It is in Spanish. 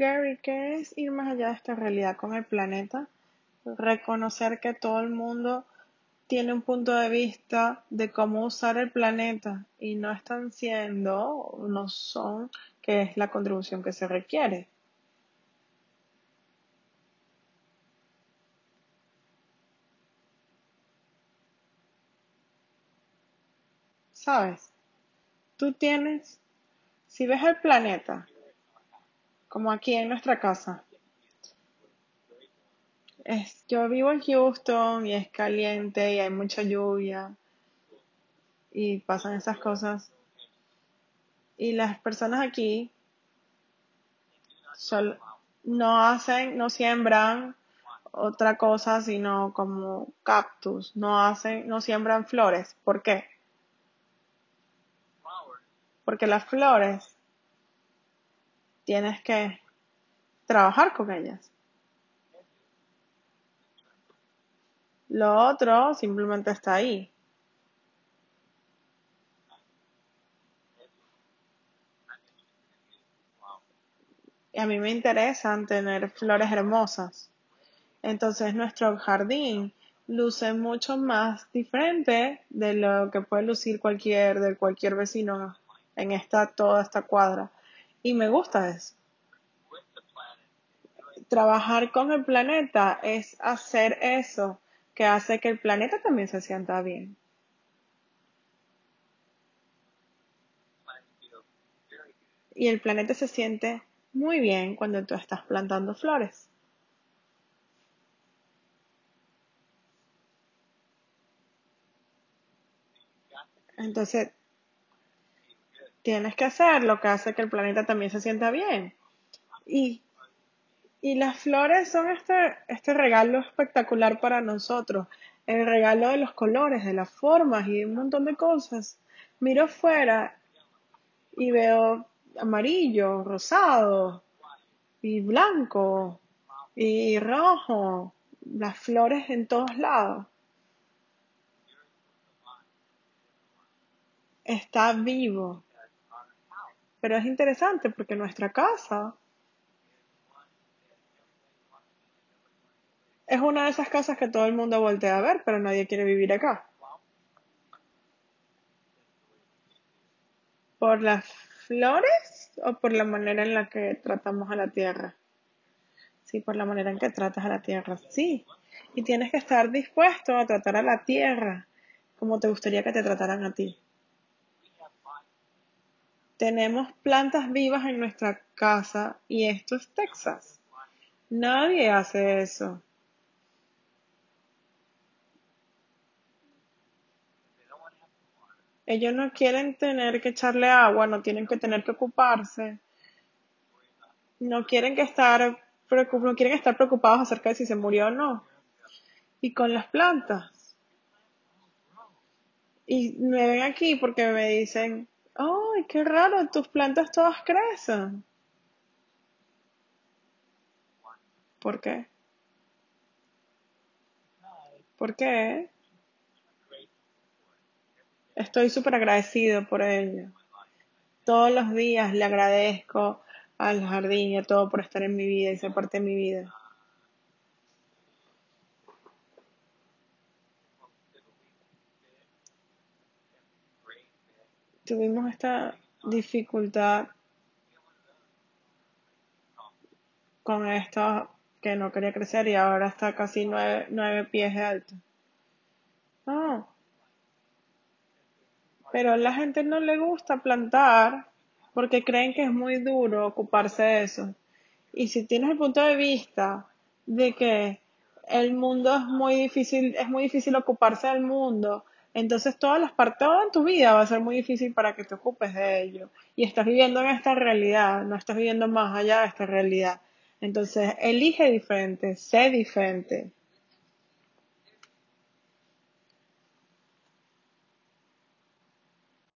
Gary, ¿qué es ir más allá de esta realidad con el planeta? Reconocer que todo el mundo tiene un punto de vista de cómo usar el planeta y no están siendo, no son, que es la contribución que se requiere. ¿Sabes? Tú tienes, si ves el planeta, como aquí en nuestra casa, es, yo vivo en Houston y es caliente y hay mucha lluvia y pasan esas cosas. Y las personas aquí no hacen, no siembran otra cosa sino como cactus, no hacen, no siembran flores. ¿Por qué? Porque las flores tienes que trabajar con ellas. Lo otro simplemente está ahí. Y a mí me interesan tener flores hermosas. Entonces nuestro jardín luce mucho más diferente de lo que puede lucir cualquier, de cualquier vecino en esta, toda esta cuadra. Y me gusta eso. Trabajar con el planeta es hacer eso que hace que el planeta también se sienta bien. Y el planeta se siente muy bien cuando tú estás plantando flores. Entonces, tienes que hacer lo que hace que el planeta también se sienta bien. Y, y las flores son este, este regalo espectacular para nosotros. El regalo de los colores, de las formas y un montón de cosas. Miro afuera y veo amarillo, rosado y blanco y rojo. Las flores en todos lados. Está vivo. Pero es interesante porque nuestra casa es una de esas casas que todo el mundo voltea a ver, pero nadie quiere vivir acá. ¿Por las flores o por la manera en la que tratamos a la tierra? Sí, por la manera en que tratas a la tierra, sí. Y tienes que estar dispuesto a tratar a la tierra como te gustaría que te trataran a ti. Tenemos plantas vivas en nuestra casa y esto es Texas. Nadie hace eso. Ellos no quieren tener que echarle agua, no tienen que tener que ocuparse, no quieren que estar no quieren estar preocupados acerca de si se murió o no. Y con las plantas. Y me ven aquí porque me dicen, ¡ay, qué raro! Tus plantas todas crecen. ¿Por qué? ¿Por qué? Estoy súper agradecido por ello. Todos los días le agradezco al jardín y a todo por estar en mi vida y ser parte de mi vida. Tuvimos esta dificultad con esto que no quería crecer y ahora está casi nueve, nueve pies de alto. Pero a la gente no le gusta plantar porque creen que es muy duro ocuparse de eso. Y si tienes el punto de vista de que el mundo es muy difícil, es muy difícil ocuparse del mundo, entonces todas las partes, toda tu vida va a ser muy difícil para que te ocupes de ello. Y estás viviendo en esta realidad, no estás viviendo más allá de esta realidad. Entonces, elige diferente, sé diferente.